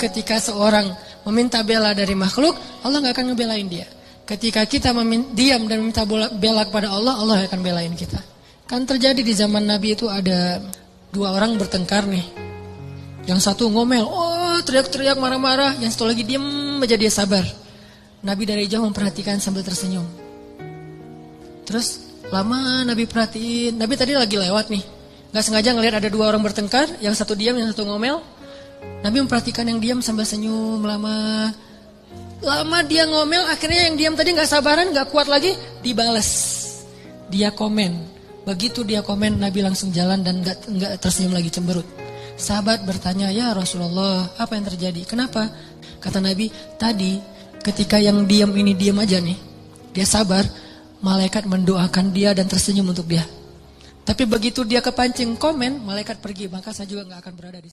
ketika seorang meminta bela dari makhluk, Allah nggak akan ngebelain dia. Ketika kita diam dan meminta bela kepada Allah, Allah akan belain kita. Kan terjadi di zaman Nabi itu ada dua orang bertengkar nih. Yang satu ngomel, oh teriak-teriak marah-marah. Yang satu lagi diam aja dia sabar. Nabi dari jauh memperhatikan sambil tersenyum. Terus lama Nabi perhatiin, Nabi tadi lagi lewat nih. Gak sengaja ngelihat ada dua orang bertengkar, yang satu diam, yang satu ngomel. Nabi memperhatikan yang diam sambil senyum lama. Lama dia ngomel, akhirnya yang diam tadi gak sabaran, gak kuat lagi, dibales. Dia komen. Begitu dia komen, Nabi langsung jalan dan gak, gak tersenyum lagi cemberut. Sahabat bertanya, ya Rasulullah, apa yang terjadi? Kenapa? Kata Nabi, tadi ketika yang diam ini diam aja nih, dia sabar, malaikat mendoakan dia dan tersenyum untuk dia. Tapi begitu dia kepancing komen, malaikat pergi, maka saya juga gak akan berada di